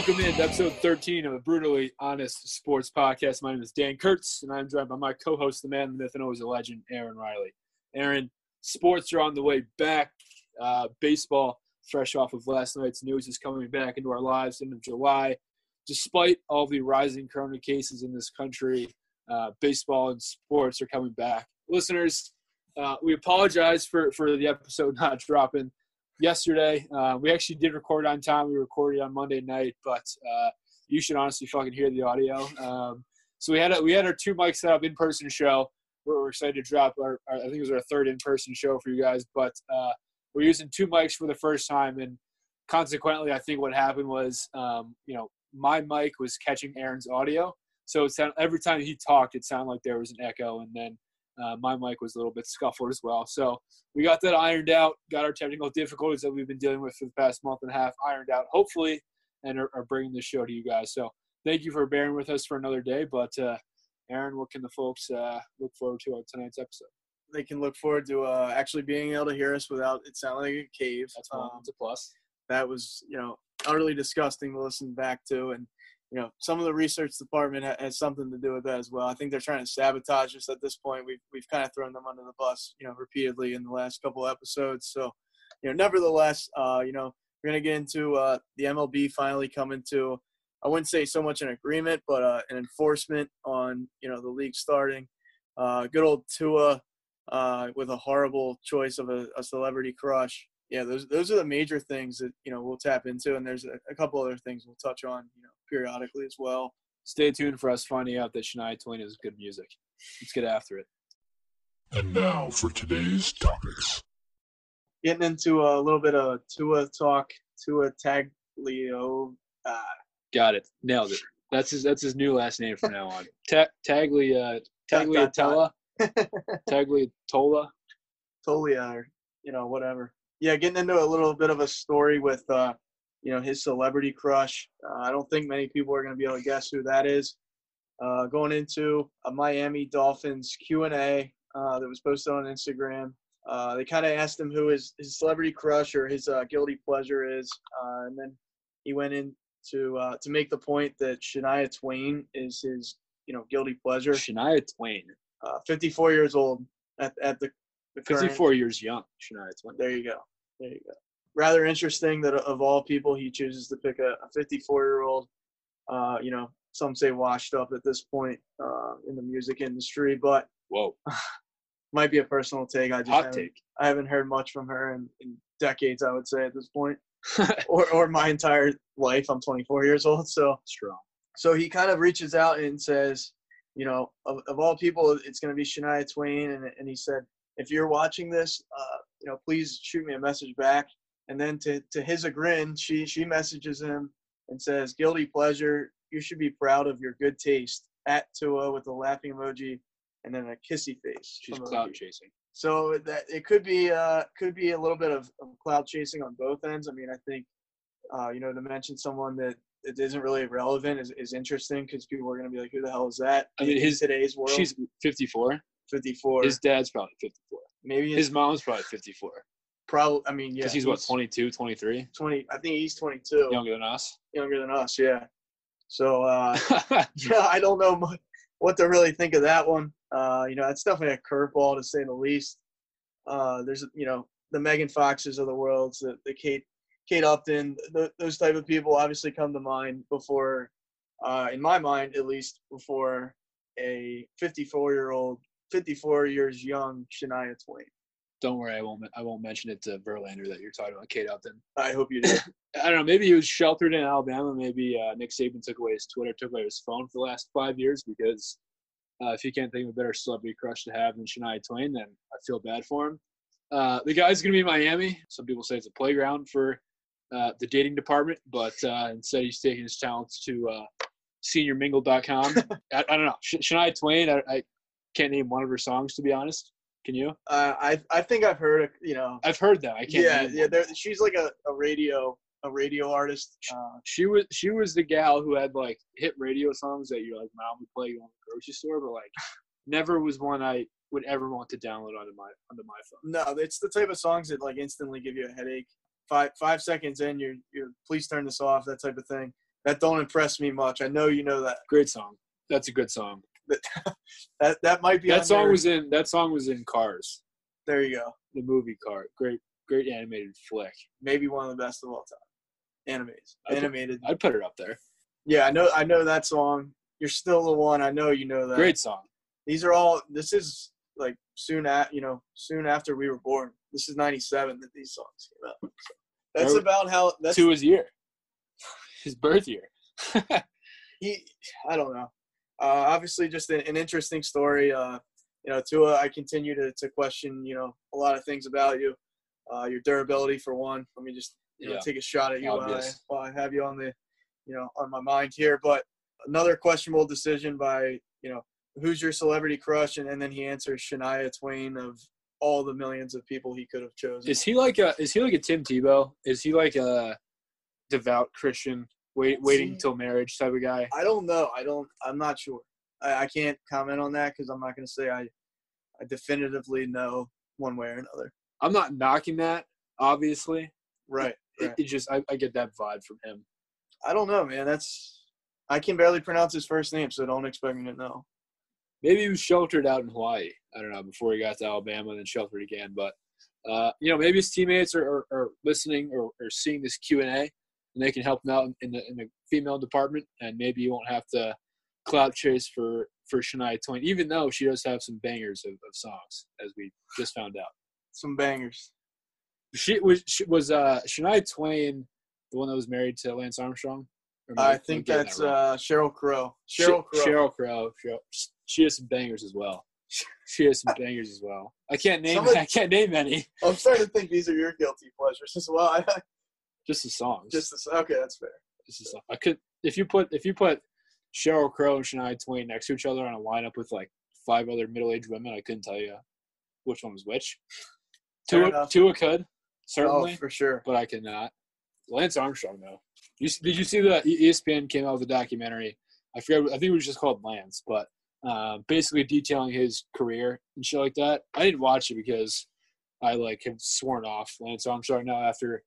Welcome in to episode 13 of a brutally honest sports podcast. My name is Dan Kurtz, and I'm joined by my co-host, the man, the myth, and always a legend, Aaron Riley. Aaron, sports are on the way back. Uh, baseball, fresh off of last night's news, is coming back into our lives of July. Despite all the rising corona cases in this country, uh, baseball and sports are coming back. Listeners, uh, we apologize for, for the episode not dropping yesterday. Uh, we actually did record on time. We recorded on Monday night, but uh, you should honestly fucking hear the audio. Um, so we had a, we had our two mics set up in person show. We're, we're excited to drop our, our, I think it was our third in person show for you guys, but uh, we're using two mics for the first time, and consequently, I think what happened was, um, you know, my mic was catching Aaron's audio, so it every time he talked, it sounded like there was an echo, and then uh, my mic was a little bit scuffled as well. So we got that ironed out, got our technical difficulties that we've been dealing with for the past month and a half ironed out, hopefully, and are, are bringing this show to you guys. So thank you for bearing with us for another day. But uh, Aaron, what can the folks uh, look forward to on tonight's episode? They can look forward to uh, actually being able to hear us without it sounding like a cave. That's, Um, that's a plus. that was, you know, utterly disgusting to listen back to. And, you know, some of the research department has something to do with that as well. I think they're trying to sabotage us at this point. We've, we've kind of thrown them under the bus, you know, repeatedly in the last couple episodes. So, you know, nevertheless, uh, you know, we're to get into uh, the MLB finally coming to, I wouldn't say so much an agreement, but uh, an enforcement on, you know, the league starting. Uh, good old Tua uh, with a horrible choice of a, a celebrity crush. Yeah, those those are the major things that you know we'll tap into, and there's a, a couple other things we'll touch on, you know, periodically as well. Stay tuned for us finding out that Shania Twain is good music. Let's get after it. And now for today's topics. Getting into a little bit of Tua talk, Tua Taglio. Uh, Got it. Nailed it. That's his. That's his new last name from now on. Ta- Tagli. Uh, Dot, dot, Tagliatella. Tagliatola. Tolia or you know whatever. Yeah, getting into a little bit of a story with uh, you know his celebrity crush. Uh, I don't think many people are going to be able to guess who that is. Uh, going into a Miami Dolphins Q and A uh, that was posted on Instagram. Uh, they kind of asked him who his, his celebrity crush or his uh, guilty pleasure is, uh, and then he went in to uh, to make the point that Shania Twain is his you know guilty pleasure. Shania Twain. Uh, 54 years old at at the, 54 years young. Shania Twain. there you go. There you go. Rather interesting that of all people, he chooses to pick a 54 year old, uh, you know, some say washed up at this point uh, in the music industry, but Whoa. might be a personal take. I just Hot haven't, take. I haven't heard much from her in, in decades, I would say at this point, or, or my entire life. I'm 24 years old. So, Strong. so he kind of reaches out and says, you know, of, of all people, it's going to be Shania Twain. And, and he said, if you're watching this, uh, you know, please shoot me a message back. And then to, to his chagrin, she, she messages him and says, guilty pleasure. You should be proud of your good taste at Tua with a laughing emoji and then a kissy face. She's emoji. cloud chasing. So that it could be uh, could be a little bit of, of cloud chasing on both ends. I mean, I think uh, you know to mention someone that it isn't really relevant is, is interesting because people are going to be like, "Who the hell is that?" I mean, in his- today's world. She's 54. 54. His dad's probably 54. maybe His mom's probably 54. Probably. I mean, yeah. Because he's, what 22, 23, 20. I think he's 22. younger than us. Younger than us. Yeah. So uh, yeah, I don't know mu- what to really think of that one. Uh, you know, it's definitely a curveball to say the least. Uh, there's, you know, the Megan Foxes of the world, the, the Kate, Kate Upton, th those type of people obviously come to mind before, uh, in my mind at least, before a 54 year old, 54 years young Shania Twain. Don't worry, I won't. I won't mention it to Verlander that you're talking about Kate Upton. I hope you do. I don't know. Maybe he was sheltered in Alabama. Maybe uh, Nick Saban took away his Twitter, took away his phone for the last five years because uh, if you can't think of a better celebrity crush to have than Shania Twain, then I feel bad for him. Uh, the guy's going to be in Miami. Some people say it's a playground for uh, the dating department, but uh, instead he's taking his talents to uh, seniormingle.com. I, I don't know. Sh- Shania Twain, I, I can't name one of her songs, to be honest. Can you? Uh, I I think I've heard, you know, I've heard that. I can't. yeah, yeah. There, she's like a, a radio a radio artist. Uh, she was she was the gal who had like hit radio songs that your like mom would play on the grocery store, but like never was one I would ever want to download onto my onto my phone. no, it's the type of songs that like instantly give you a headache. Five five seconds in, you're you're please turn this off. That type of thing. That don't impress me much. I know you know that. Great song. That's a good song. That that might be. That on song your- was in that song was in Cars, There you go. the movie Car. Great great animated flick. Maybe one of the best of all time. Animated. I put- Animated. I'd put it up there. Yeah, I know. I know that song. You're still the one. I know you know that. Great song. These are all. This is like soon at you know soon after we were born. This is '97 that these songs came out. So that's Or- about how. That's to his year. His birth year. he. I don't know. Uh, obviously, just an, an interesting story. Uh, you know, Tua. I continue to to question. You know, a lot of things about you. Uh, your durability, for one. Let me just you know Yeah. take a shot at you while I, while I have you on the, you know, on my mind here. But another questionable decision by you know who's your celebrity crush, and, and then he answers Shania Twain of all the millions of people he could have chosen. Is he like a is he like a Tim Tebow? Is he like a devout Christian, wait, waiting until marriage type of guy? I don't know. I don't. I'm not sure. I, I can't comment on that because I'm not going to say I, I definitively know one way or another. I'm not knocking that, obviously. Right. It, right. it just I, I get that vibe from him. I don't know, man. That's I can barely pronounce his first name, so don't expect me to know. Maybe he was sheltered out in Hawaii. I don't know before he got to Alabama, and then sheltered again. But uh, you know, maybe his teammates are, are, are listening or, or seeing this Q and A, and they can help him out in the in the female department, and maybe you won't have to cloud chase for for Shania Twain, even though she does have some bangers of, of songs, as we just found out. Some bangers. She was she was uh Shania Twain, the one that was married to Lance Armstrong. I think that's that uh, Sheryl Crow. Sheryl Crow. Sheryl Crow. She has some bangers as well. She has some bangers as well. I can't name. Somebody- I can't name any. I'm starting to think these are your guilty pleasures as well. I, Just the songs. just this, okay, that's fair. Just the song. I could if you put if you put Sheryl Crow and Shania Twain next to each other on a lineup with like five other middle aged women, I couldn't tell you which one was which. Fair Tua, could certainly, Oh, for sure. but I cannot. Lance Armstrong though. You, did you see the E- ESPN came out with a documentary? I forget. I think it was just called Lance, but uh, basically detailing his career and shit like that. I didn't watch it because I like have sworn off Lance Armstrong now after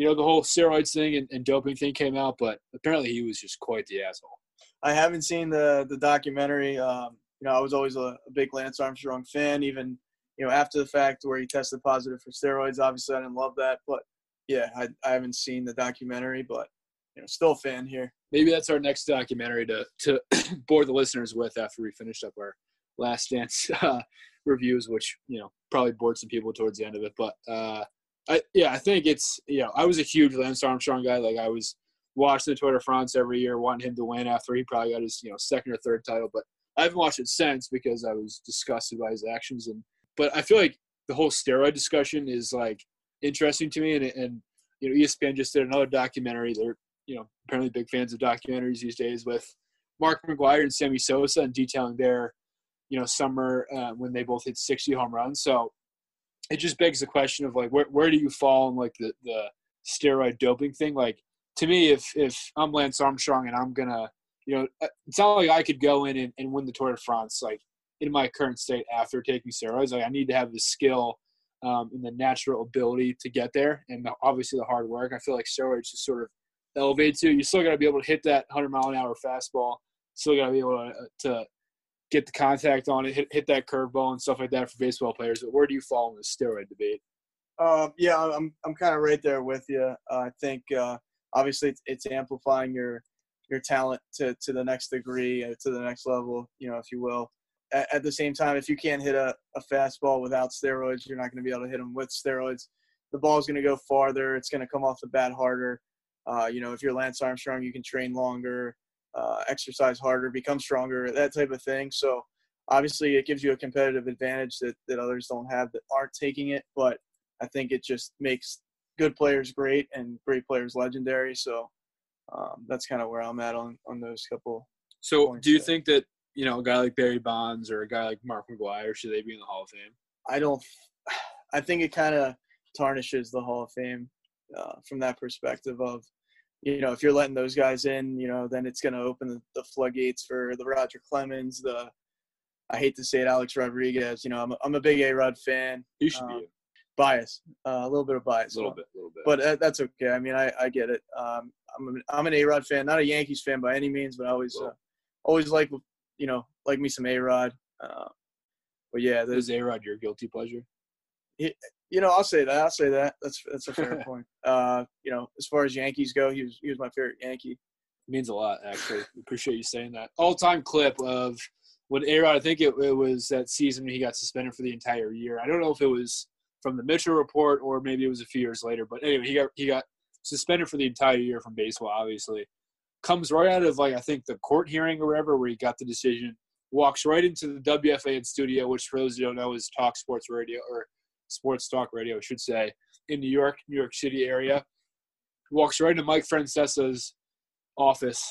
you know the whole steroids thing and, and doping thing came out. But apparently he was just quite the asshole. I haven't seen the the documentary. Um, you know, I was always a, a big Lance Armstrong fan, even you know after the fact where he tested positive for steroids. Obviously, I didn't love that, but yeah, I, I haven't seen the documentary, but you know, still a fan here. Maybe that's our next documentary to to bore the listeners with after we finished up our last dance uh, reviews, which you know probably bored some people towards the end of it. But uh, I yeah, I think it's you know I was a huge Lance Armstrong guy. Like I was watching the Tour de France every year, wanting him to win after he probably got his you know second or third title. But I haven't watched it since because I was disgusted by his actions. And but I feel like the whole steroid discussion is like interesting to me, and and you know ESPN just did another documentary. They're you know apparently big fans of documentaries these days with Mark McGwire and Sammy Sosa and detailing their you know summer uh, when they both hit 60 home runs. So it just begs the question of like where where do you fall in like the the steroid doping thing? Like to me, if if I'm Lance Armstrong and I'm gonna you know uh, it's not like I could go in and, and win the Tour de France like in my current state after taking steroids. Like I need to have the skill um, and the natural ability to get there, and obviously the hard work. I feel like steroids just sort of elevates you. You still got to be able to hit that 100 mile an hour fastball. Still got to be able to, to get the contact on it, hit, hit that curveball and stuff like that for baseball players. But where do you fall in the steroid debate? Um, yeah, I'm I'm kind of right there with you. Uh, I think uh, obviously it's, it's, amplifying your your talent to, to the next degree, uh, to the next level, you know, if you will. At, at the same time, if you can't hit a, a fastball without steroids, you're not going to be able to hit them with steroids. The ball's going to go farther. It's going to come off the bat harder. Uh, you know, if you're Lance Armstrong, you can train longer, uh, exercise harder, become stronger, that type of thing. So obviously, it gives you a competitive advantage that, that others don't have that aren't taking it. But I think it just makes good players great and great players legendary. So um, that's kind of where I'm at on on those couple. So, do you there. think that you know a guy like Barry Bonds or a guy like Mark McGwire should they be in the Hall of Fame? I don't. I think it kind of tarnishes the Hall of Fame uh, from that perspective of you know if you're letting those guys in, you know then it's going to open the, the floodgates for the Roger Clemens, the I hate to say it, Alex Rodriguez. You know, I'm a, I'm a big A Rod fan. You should um, be bias, uh, a little bit of bias, a little bit, a little bit. But uh, that's okay. I mean, I, I get it. Um, I'm a, I'm an A Rod fan, not a Yankees fan by any means, but I always uh, always like you know like me some A Rod. Uh, but yeah, is A Rod your guilty pleasure? He, you know, I'll say that. I'll say that. That's that's a fair point. Uh, you know, as far as Yankees go, he was he was my favorite Yankee. It means a lot, actually. Appreciate you saying that. All time clip of when A Rod. I think it, it was that season he got suspended for the entire year. I don't know if it was from the Mitchell report, or maybe it was a few years later. But anyway, he got he got suspended for the entire year from baseball. Obviously, comes right out of like I think the court hearing or whatever where he got the decision. Walks right into the WFAN studio, which for those who don't know is Talk Sports Radio or Sports Talk Radio, I should say, in New York, New York City area. Walks right into Mike Francesa's office,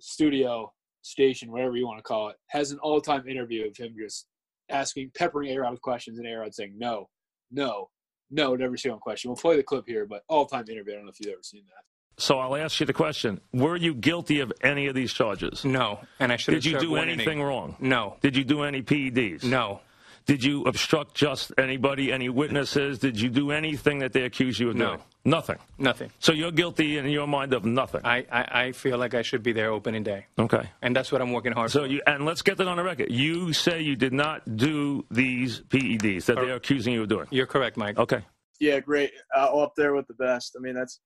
studio, station, whatever you want to call it. Has an all-time interview of him just asking, peppering A-Rod with questions, and A-Rod saying no, no, no to every single question. We'll play the clip here, but all time interview. I don't know if you've ever seen that. So I'll ask you the question: Were you guilty of any of these charges? No, and I should. Did you do anything wrong? No. Did you do any PEDs? No. Did you obstruct just anybody, any witnesses? Did you do anything that they accuse you of no. doing? Nothing. Nothing. So you're guilty in your mind of nothing. I, I, I, feel like I should be there opening day. Okay. And that's what I'm working hard so for. You, and let's get that on the record. You say you did not do these PEDs that they're accusing you of doing. You're correct, Mike. Okay. Yeah, great. Uh, up there with the best. I mean, that's.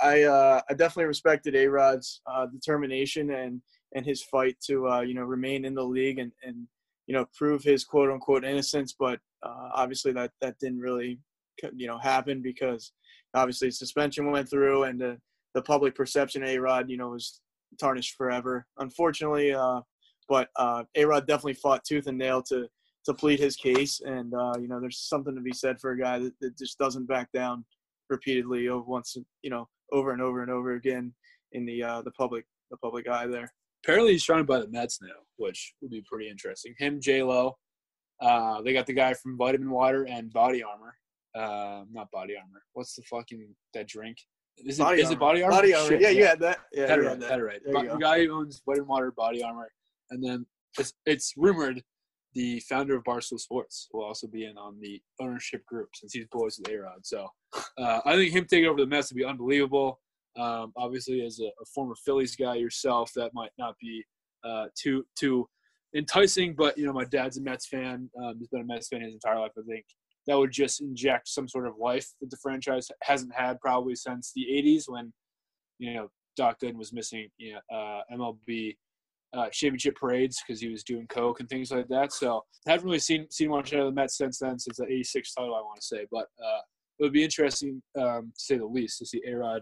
I uh, I definitely respected A Rod's uh, determination and and his fight to uh, you know remain in the league and and you know, prove his quote unquote innocence. But uh, obviously that that didn't really, you know, happen because obviously suspension went through and the, the public perception of A-Rod, you know, was tarnished forever. Unfortunately, uh, but uh, A-Rod definitely fought tooth and nail to to plead his case, and uh, you know, there's something to be said for a guy that, that just doesn't back down repeatedly over once, you know, over and over and over again in the uh, the public the public eye there apparently he's trying to buy the Mets now, which would be pretty interesting. Him, J Lo. Uh, they got the guy from Vitamin Water and Body Armor. Uh, not Body Armor. What's the fucking that drink? Is it, body is it Body Armor? Body Armor. Shit, yeah, yeah, you had that. Yeah, had right. Had it right. The guy who owns Vitamin Water, Body Armor, and then it's, it's rumored the founder of Barstool Sports will also be in on the ownership group since he's boys with A-Rod. So uh, I think him taking over the Mets would be unbelievable. Um, obviously, as a, a, former Phillies guy yourself, that might not be uh, too too enticing. But you know, my dad's a Mets fan. Um, he's been a Mets fan his entire life. I think that would just inject some sort of life that the franchise hasn't had probably since the '80s when you know Doc Gooden was missing you know, uh, MLB uh, championship parades because he was doing coke and things like that. So I haven't really seen seen much out of the Mets since then, since the '86 title, I want to say. But uh, it would be interesting, um, to say the least, to see Arod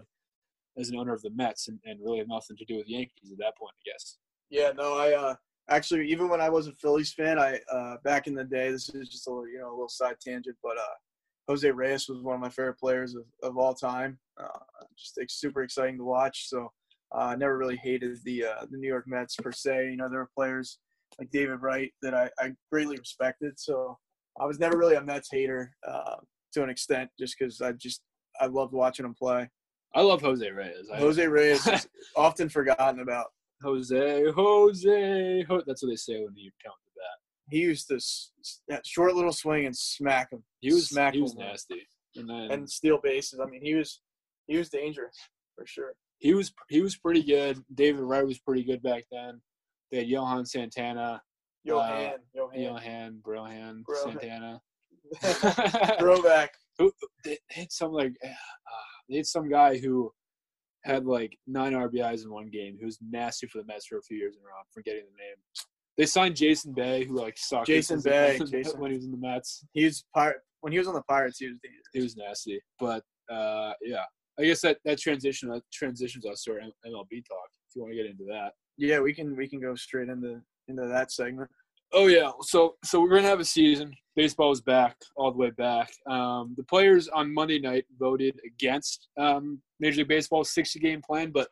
as an owner of the Mets and, and really nothing to do with Yankees at that point, I guess. Yeah, no, I uh, actually even when I was a Phillies fan, I uh, back in the day, this is just a little, you know a little side tangent, but uh, Jose Reyes was one of my favorite players of, of all time. Uh, just super exciting to watch. So uh, I never really hated the uh, the New York Mets per se. You know, there were players like David Wright that I, I greatly respected. So I was never really a Mets hater uh, to an extent, just because I just I loved watching them play. I love Jose Reyes. I Jose Reyes is often forgotten about. Jose, Jose, Ho- that's what they say when you count the bat. he used to that short little swing and smack him. He was smack he was runs. nasty, and then and steal bases. I mean, he was he was dangerous for sure. he was he was pretty good. David Wright was pretty good back then. They had Johan Santana, Johan, Johan, Johan Brohan Brohan. Santana. throwback. who they they had some like uh, they had some guy who had like nine RBIs in one game. Who was nasty for the Mets for a few years in a row. I'm forgetting the name. They signed Jason Bay, who like sucked. Jason as- Bay, when he was in the Mets. He was pirate when he was on the Pirates. He was dangerous. He was nasty, but uh, yeah, I guess that that transition that transitions us to our MLB talk. If you want to get into that. Yeah, we can we can go straight into into that segment. Oh yeah, so so we're gonna have a season. Baseball is back, all the way back. Um, the players on Monday night voted against um, Major League Baseball's 60-game plan, but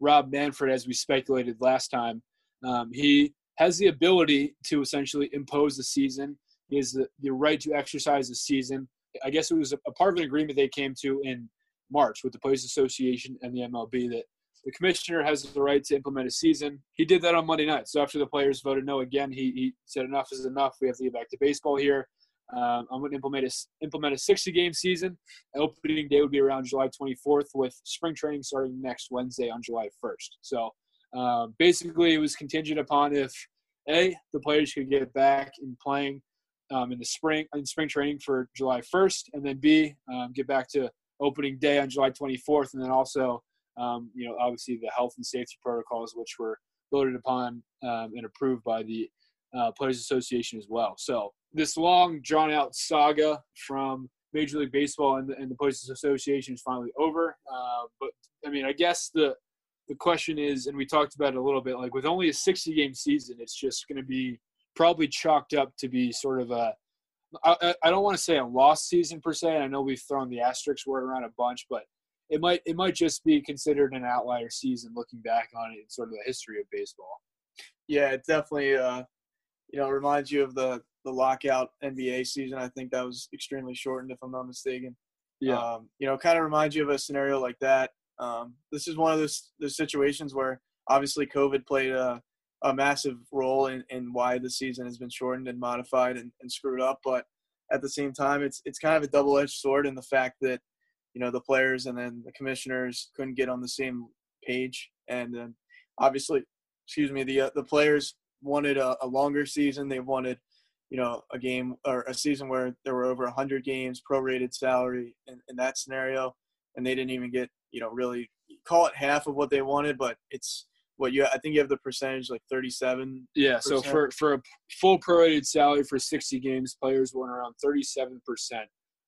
Rob Manfred, as we speculated last time, um, he has the ability to essentially impose the season. He has the, the right to exercise the season. I guess it was a, a part of an agreement they came to in March with the Players Association and the MLB that the commissioner has the right to implement a season. He did that on Monday night. So after the players voted no again, he, he said enough is enough. We have to get back to baseball here. Um, I'm going to implement a, implement a 60 game season. Opening day would be around July 24th, with spring training starting next Wednesday on July 1st. So um, basically, it was contingent upon if a the players could get back in playing um, in the spring in spring training for July 1st, and then b um, get back to opening day on July 24th, and then also um, you know, obviously the health and safety protocols, which were voted upon um, and approved by the uh, Players Association as well. So this long, drawn-out saga from Major League Baseball and the, and the Players Association is finally over. Uh, but I mean, I guess the the question is, and we talked about it a little bit, like with only a 60-game season, it's just going to be probably chalked up to be sort of a I, I- I don't want to say a lost season per se. I know we've thrown the asterisk word around a bunch, but it might it might just be considered an outlier season looking back on it in sort of the history of baseball. Yeah, it definitely uh, you know reminds you of the the lockout NBA season. I think that was extremely shortened, if I'm not mistaken. Um, you know, kind of reminds you of a scenario like that. Um, this is one of those those situations where obviously COVID played a, a massive role in, in why the season has been shortened and modified and, and screwed up. But at the same time, it's it's kind of a double edged sword in the fact that you know the players and then the commissioners couldn't get on the same page, and then obviously, excuse me, the uh, the players wanted a, a longer season. They wanted you know, a game or a season where there were over 100 games, prorated salary in, in that scenario, and they didn't even get, you know, really call it half of what they wanted, but it's what you, I think you have the percentage like 37. Yeah, so for for a full prorated salary for 60 games, players want around 37%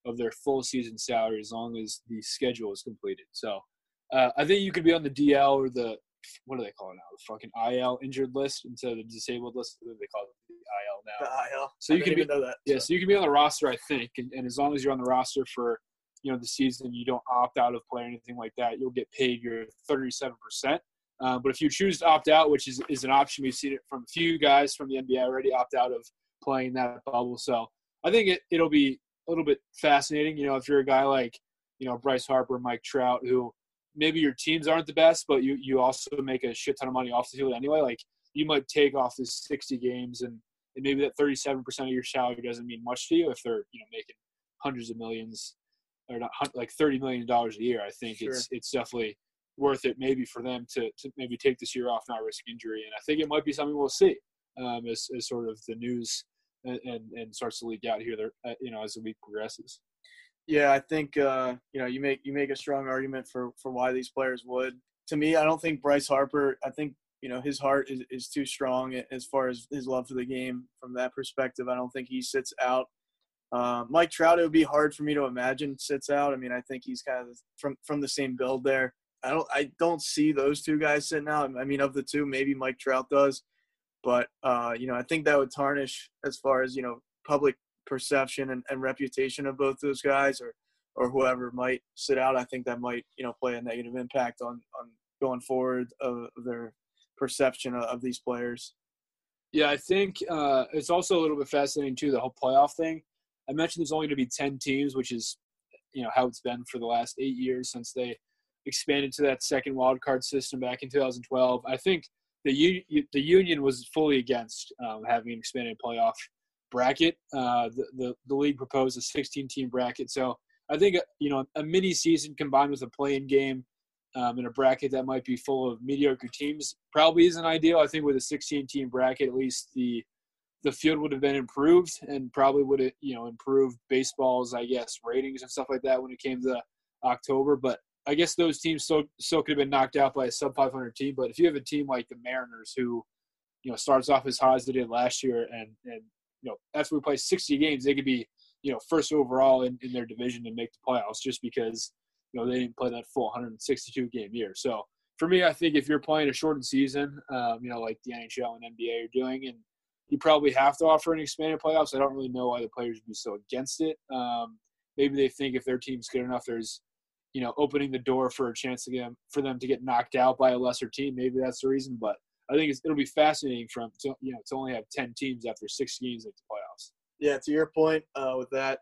of their full season salary as long as the schedule is completed. So uh, I think you could be on the DL or the what do they call it now? The fucking IL injured list instead of the disabled list. They call it? The IL now. The IL. So I you didn't can even know that. Yeah, so. so you can be on the roster, I think, and, and as long as you're on the roster for you know the season, you don't opt out of play or anything like that. You'll get paid your 37 percent. Uh, but if you choose to opt out, which is, is an option, we've seen it from a few guys from the NBA already opt out of playing that bubble. So I think it, it'll be little bit fascinating. You know, if you're a guy like you know Bryce Harper, Mike Trout, who maybe your teams aren't the best, but you you also make a shit ton of money off the field anyway. Like you might take off the 60 games and and maybe that 37% of your salary doesn't mean much to you if they're you know making hundreds of millions or not like 30 million dollars a year i think it's it's definitely worth it maybe for them to, to maybe take this year off not risk injury and i think it might be something we'll see um, as, as sort of the news and, and, starts to leak out here there uh, you know as the week progresses Yeah, I think uh, you know you make you make a strong argument for for why these players would. To me, I don't think Bryce Harper. I think you know his heart is, is too strong as far as his love for the game from that perspective. I don't think he sits out. Uh, Mike Trout, it would be hard for me to imagine sits out. I mean, I think he's kind of from from the same build there. I don't I don't see those two guys sitting out. I mean, of the two, maybe Mike Trout does, but uh, you know, I think that would tarnish as far as you know public perception and, and reputation of both those guys or or whoever might sit out. I think that might you know play a negative impact on on going forward of their perception of, of these players. Yeah, I think uh, it's also a little bit fascinating too the whole playoff thing. I mentioned there's only going to be ten teams, which is you know how it's been for the last eight years since they expanded to that second wild card system back in 2012. I think the u- the union was fully against um, having an expanded playoff bracket. Uh, the, the the league proposed a 16 team bracket, so I think you know a mini season combined with a playing game um, in a bracket that might be full of mediocre teams probably isn't ideal. I think with a 16 team bracket, at least the the field would have been improved and probably would have you know improved baseball's I guess ratings and stuff like that when it came to October. But I guess those teams still still could have been knocked out by a sub 500 team. But if you have a team like the Mariners who you know starts off as high as they did last year and and you know after we play 60 games they could be you know first overall in, in their division and make the playoffs just because you know they didn't play that full 162 game year. So for me, I think if you're playing a shortened season, um, you know like the NHL and NBA are doing, and you probably have to offer an expanded playoffs. I don't really know why the players would be so against it. Um, maybe they think if their team's good enough, there's you know opening the door for a chance to get for them to get knocked out by a lesser team. Maybe that's the reason, but I think it'll be fascinating from to, you know to only have ten teams after six games at the playoffs. Yeah, to your point uh, with that,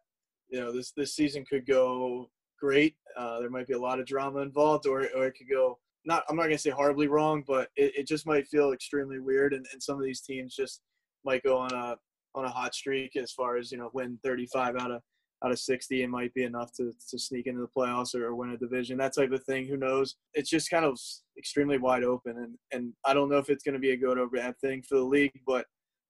you know this this season could go great. Uh, there might be a lot of drama involved, or or it could go not. I'm not gonna say horribly wrong, but it, it just might feel extremely weird, and, and some of these teams just might go on a on a hot streak as far as you know win 35 out of out of 60 it might be enough to, to sneak into the playoffs or, win a division that type of thing who knows? It's just kind of extremely wide open and and i don't know if it's going to be a good or bad thing for the league but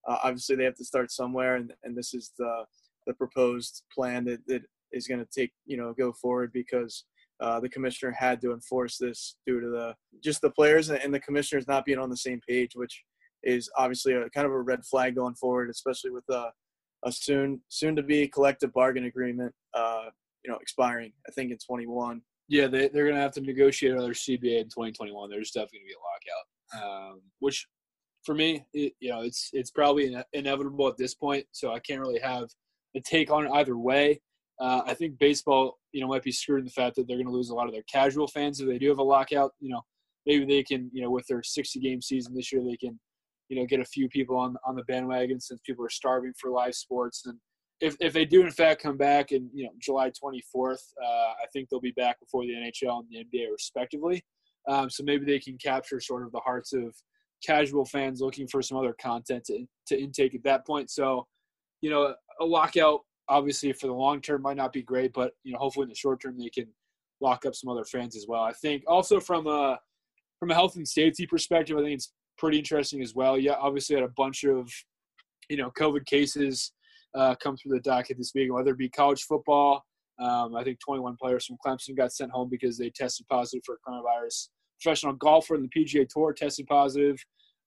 uh, obviously they have to start somewhere and, and this is the the proposed plan that, that is going to take you know go forward because uh, the commissioner had to enforce this due to the just the players and the commissioners not being on the same page which is obviously a kind of a red flag going forward, especially with a, a soon soon to be collective bargain agreement, uh, you know, expiring. I think in 21. Yeah, they, they're to have to negotiate another CBA in 2021. There's definitely to be a lockout, um, which for me, it, you know, it's it's probably inevitable at this point. So I can't really have a take on it either way. Uh, I think baseball, you know, might be screwed in the fact that they're going to lose a lot of their casual fans if they do have a lockout. You know, maybe they can, you know, with their 60 game season this year, they can you know get a few people on on the bandwagon since people are starving for live sports and if, if they do in fact come back in you know July 24th, uh, I think they'll be back before the NHL and the NBA respectively. Um, so maybe they can capture sort of the hearts of casual fans looking for some other content to, to intake at that point. So you know a lockout obviously for the long term might not be great, but you know hopefully in the short term they can lock up some other fans as well. I think also from a from a health and safety perspective, I think it's pretty interesting as well. Yeah, obviously had a bunch of you know COVID cases uh, come through the docket this week, whether it be college football. Um, I think 21 players from Clemson got sent home because they tested positive for coronavirus. Professional golfer in the PGA Tour tested positive.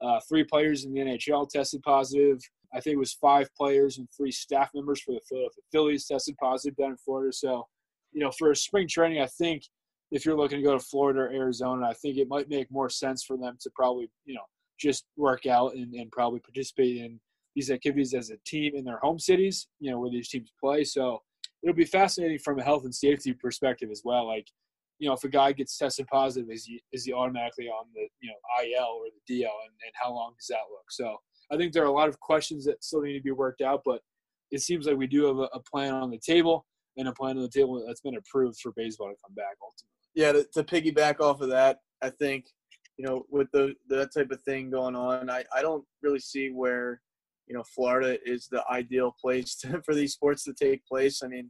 Uh, three players in the NHL tested positive. I think it was five players and three staff members for the Philadelphia Phillies tested positive down in Florida. So, you know, for a spring training, I think if you're looking to go to Florida or Arizona, I think it might make more sense for them to probably, you know, just work out and, and probably participate in these activities as a team in their home cities, you know, where these teams play. So it'll be fascinating from a health and safety perspective as well. Like, you know, if a guy gets tested positive, is he is he automatically on the you know IL or the DL, and, and how long does that look? So I think there are a lot of questions that still need to be worked out, but it seems like we do have a, a plan on the table and a plan on the table that's been approved for baseball to come back ultimately. Yeah, to, to piggyback off of that, I think you know, with the that type of thing going on, I, I don't really see where, you know, Florida is the ideal place to, for these sports to take place. I mean,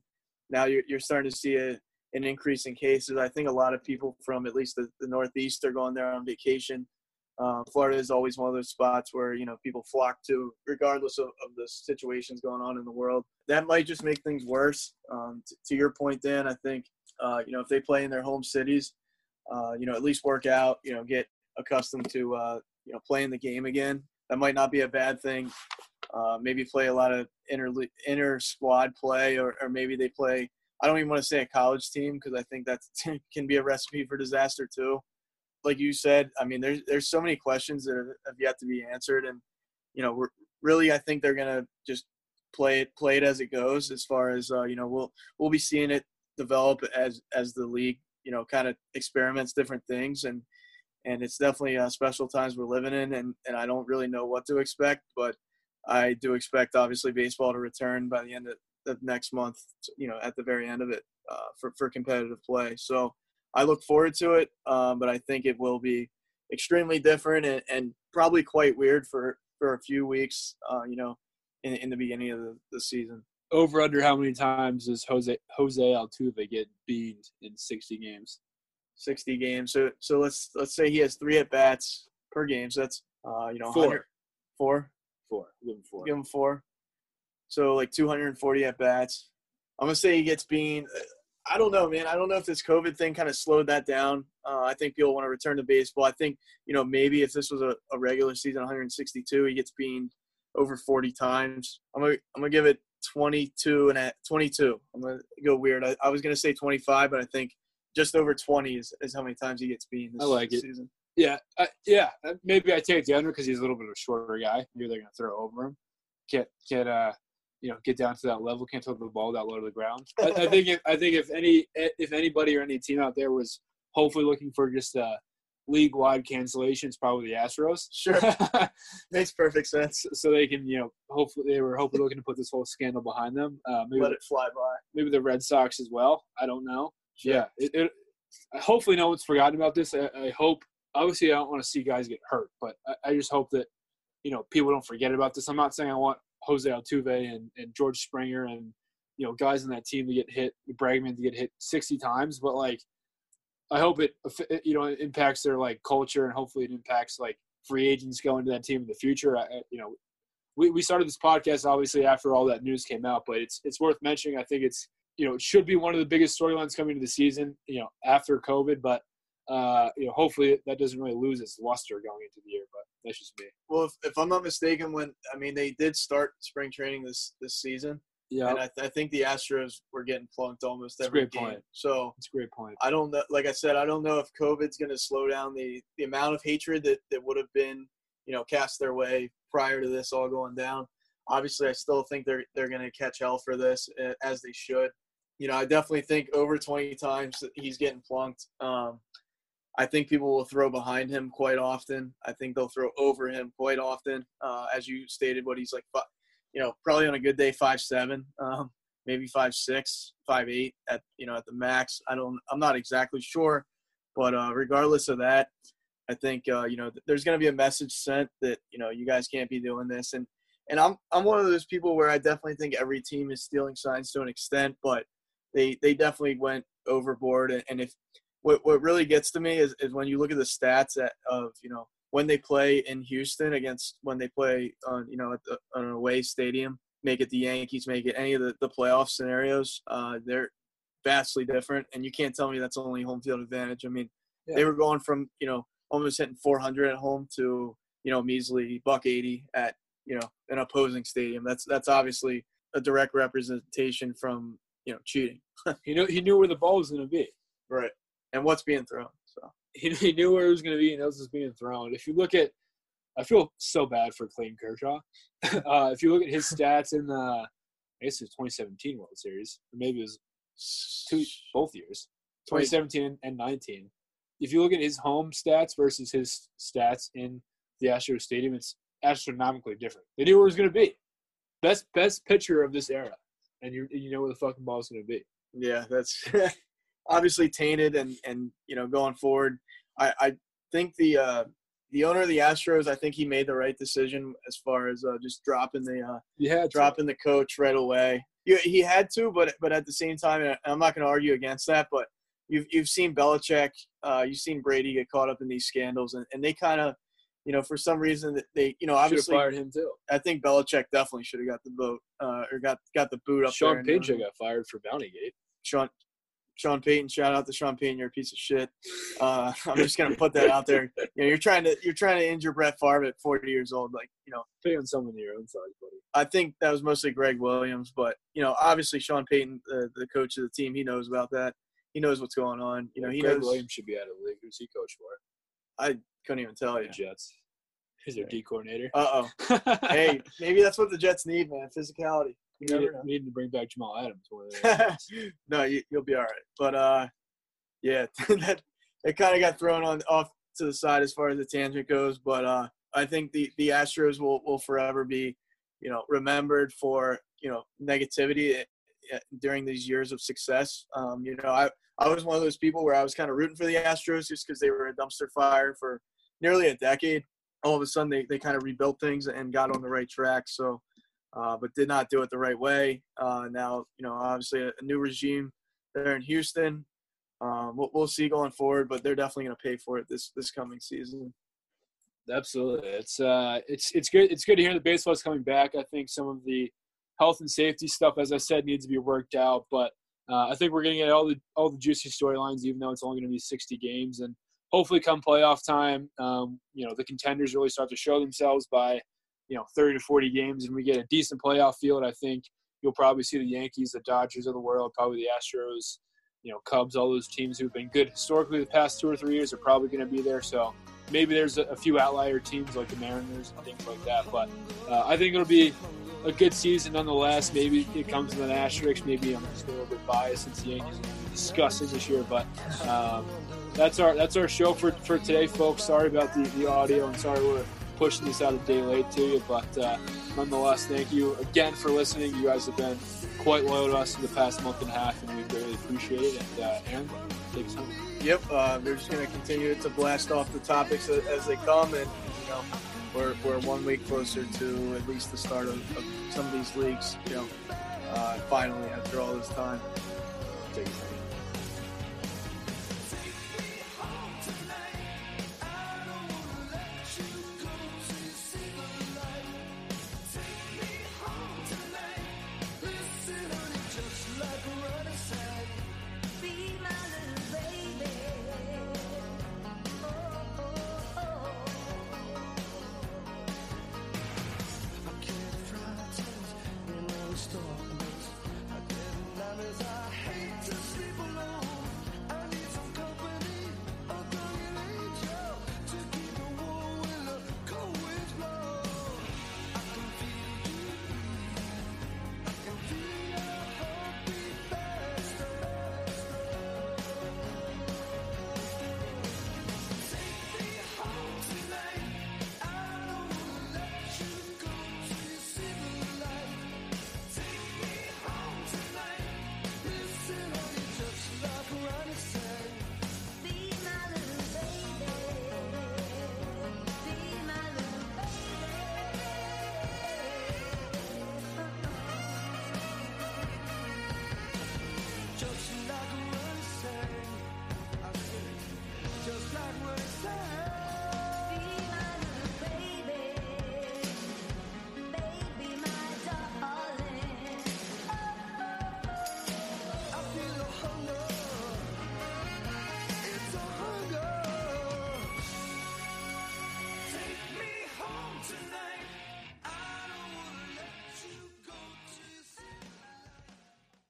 now you're, you're starting to see a, an increase in cases. I think a lot of people from at least the, the Northeast are going there on vacation. Uh, Florida is always one of those spots where you know people flock to, regardless of, of the situations going on in the world. That might just make things worse. Um, t- to your point, Dan, I think uh, you know if they play in their home cities, uh, you know at least work out, you know get accustomed to uh, you know playing the game again. That might not be a bad thing. Uh, maybe play a lot of inter inter squad play, or, or maybe they play. I don't even want to say a college team because I think that can be a recipe for disaster too. Like you said, I mean, there's there's so many questions that have yet to be answered, and you know, we're really I think they're gonna just play it play it as it goes. As far as uh, you know, we'll we'll be seeing it develop as as the league you know kind of experiments different things and and it's definitely uh, special times we're living in, and, and I don't really know what to expect, but I do expect obviously baseball to return by the end of, of next month, you know, at the very end of it uh, for for competitive play. So I look forward to it, um, but I think it will be extremely different and, and probably quite weird for for a few weeks. Uh, you know, in in the beginning of the, the season. Over under how many times does Jose Jose Altuve get beamed in 60 games? 60 games. So so let's let's say he has three at bats per game. So that's uh, you know Four. four. Four. Give him four. Give him four. So like 240 at bats. I'm gonna say he gets bean. I don't know, man. I don't know if this COVID thing kind of slowed that down. Uh, I think people want to return to baseball. I think you know maybe if this was a, a regular season 162, he gets beaned over 40 times. I'm gonna I'm gonna give it 22 and at 22. I'm gonna go weird. I, I was gonna say 25, but I think just over 20 is, is how many times he gets beaned this I like it. season. Yeah, yeah. uh, Maybe I take the under because he's a little bit of a shorter guy. Maybe they're gonna throw over him. Can't can't uh you know get down to that level. Can't throw the ball that low to the ground. I, I think if I think if any if anybody or any team out there was hopefully looking for just a league wide cancellation, it's probably the Astros. Sure. Makes perfect sense. so they can you know hopefully they were hopefully looking to put this whole scandal behind them. Uh, maybe Let it fly by. maybe the Red Sox as well. I don't know. Yeah, it, it, hopefully no one's forgotten about this. I, I hope. Obviously, I don't want to see guys get hurt, but I, I just hope that you know people don't forget about this. I'm not saying I want Jose Altuve and, and George Springer and you know guys in that team to get hit, Bregman to get hit 60 times, but like I hope it you know impacts their like culture and hopefully it impacts like free agents going to that team in the future. I- you know, we, we started this podcast obviously after all that news came out, but it's it's worth mentioning. I think it's you know it should be one of the biggest storylines coming to the season. You know after COVID, but uh, you know hopefully that doesn't really lose its luster going into the year. But that's just me. Well, if, if I'm not mistaken, when I mean they did start spring training this this season, Yeah, and I, th- I think the Astros were getting plunked almost every great game. point. So it's a great point. I don't know. Like I said, I don't know if COVID's going to slow down the the amount of hatred that that would have been you know cast their way prior to this all going down. Obviously, I still think they're they're going to catch hell for this as they should. You know, I definitely think over 20 times he's getting plunked. Um, I think people will throw behind him quite often. I think they'll throw over him quite often. Uh, as you stated, what he's like, you know, probably on a good day, five seven, um, maybe five six, five eight at you know at the max. I don't, I'm not exactly sure, but uh, regardless of that, I think uh, you know th- there's going to be a message sent that you know you guys can't be doing this, and and I'm I'm one of those people where I definitely think every team is stealing signs to an extent, but they they definitely went overboard, and, and if what what really gets to me is, is when you look at the stats at, of you know when they play in Houston against when they play on you know at the, on an away stadium, make it the Yankees, make it any of the, the playoff scenarios, uh, they're vastly different, and you can't tell me that's only home field advantage. I mean, Yeah. they were going from you know almost hitting 400 at home to you know measly buck 80 at you know an opposing stadium. That's that's obviously a direct representation from you know cheating, He knew he knew where the ball was going to be. right? And what's being thrown. So he, he knew where it was going to be. and knows was being thrown. If you look at, I feel so bad for Clayton Kershaw. uh, if you look at his stats in the, I guess it was 2017 World Series, or maybe it was two both years, 2017 and 19. If you look at his home stats versus his stats in the Astros Stadium, it's astronomically different. They knew where it was going to be. Best best pitcher of this era, and you you know where the fucking ball is going to be. Yeah, that's obviously tainted, and and you know going forward, I I think the uh, the owner of the Astros, I think he made the right decision as far as uh, just dropping the uh, Yeah, dropping the coach right away. You, he had to, but but at the same time, and I'm not going to argue against that. But you've you've seen Belichick, uh, you've seen Brady get caught up in these scandals, and, and they kind of, you know, for some reason that they, you know, should have obviously, fired him too. I think Belichick definitely should have got the vote uh, or got got the boot up there. Sean Payton uh, should got fired for Bountygate. Sean Sean Payton, shout out to Sean Payton, you're a piece of shit. Uh, I'm just gonna put that out there. You know, you're trying to you're trying to injure Brett Favre at 40 years old. Like, you know, Pay on someone your own size, buddy. I think that was mostly Gregg Williams, but you know, obviously Sean Payton, the, the coach of the team, he knows about that. He knows what's going on. You know, he Greg knows. Williams should be out of the league. Who's he coach for? I couldn't even tell The you. Jets. He's their D coordinator. Uh oh. hey, maybe that's what the Jets need, man. Physicality. You need, need to bring back Jamal Adams. No, you, you'll be all right. But uh, yeah, that it kind of got thrown on off to the side as far as the tangent goes. But uh, I think the the Astros will will forever be, you know, remembered for you know negativity eh, during these years of success. Um, you know, I I was one of those people where I was kind of rooting for the Astros just because they were a dumpster fire for nearly a decade. All of a sudden, they, they kind of rebuilt things and got on the right track. So, uh, but did not do it the right way. Uh, now, you know, obviously a, a, new regime there in Houston. Um, we'll, we'll see going forward, but they're definitely going to pay for it this this coming season. Absolutely, it's uh, it's it's good. It's good to hear the baseball is coming back. I think some of the health and safety stuff, as I said, needs to be worked out. But uh, I think we're going to get all the all the juicy storylines, even though it's only going to be 60 games. And hopefully, come playoff time, um, you know, the contenders really start to show themselves by you know 30 to 40 games, and we get a decent playoff field. I think you'll probably see the Yankees, the Dodgers of the world, probably the Astros, you know, Cubs, all those teams who've been good historically the past two or three years are probably going to be there. So maybe there's a, a, few outlier teams like the Mariners and things like that. But uh, I think it'll be a good season nonetheless. Maybe it comes with an asterisk. Maybe I'm just a little bit biased since the Yankees are disgusting this year. But um, that's our that's our show for, for today, folks. Sorry about the, the audio and sorry we're pushing this out a day late to you. But uh, nonetheless, thank you again for listening. You guys have been quite loyal to us in the past month and a half, and we really appreciate it. And uh, Aaron, take us home. Yep, uh, we're just going to continue to blast off the topics as they come, and you know, we're, we're one week closer to at least the start of, of some of these leagues. You know, uh, finally after all this time. Take it.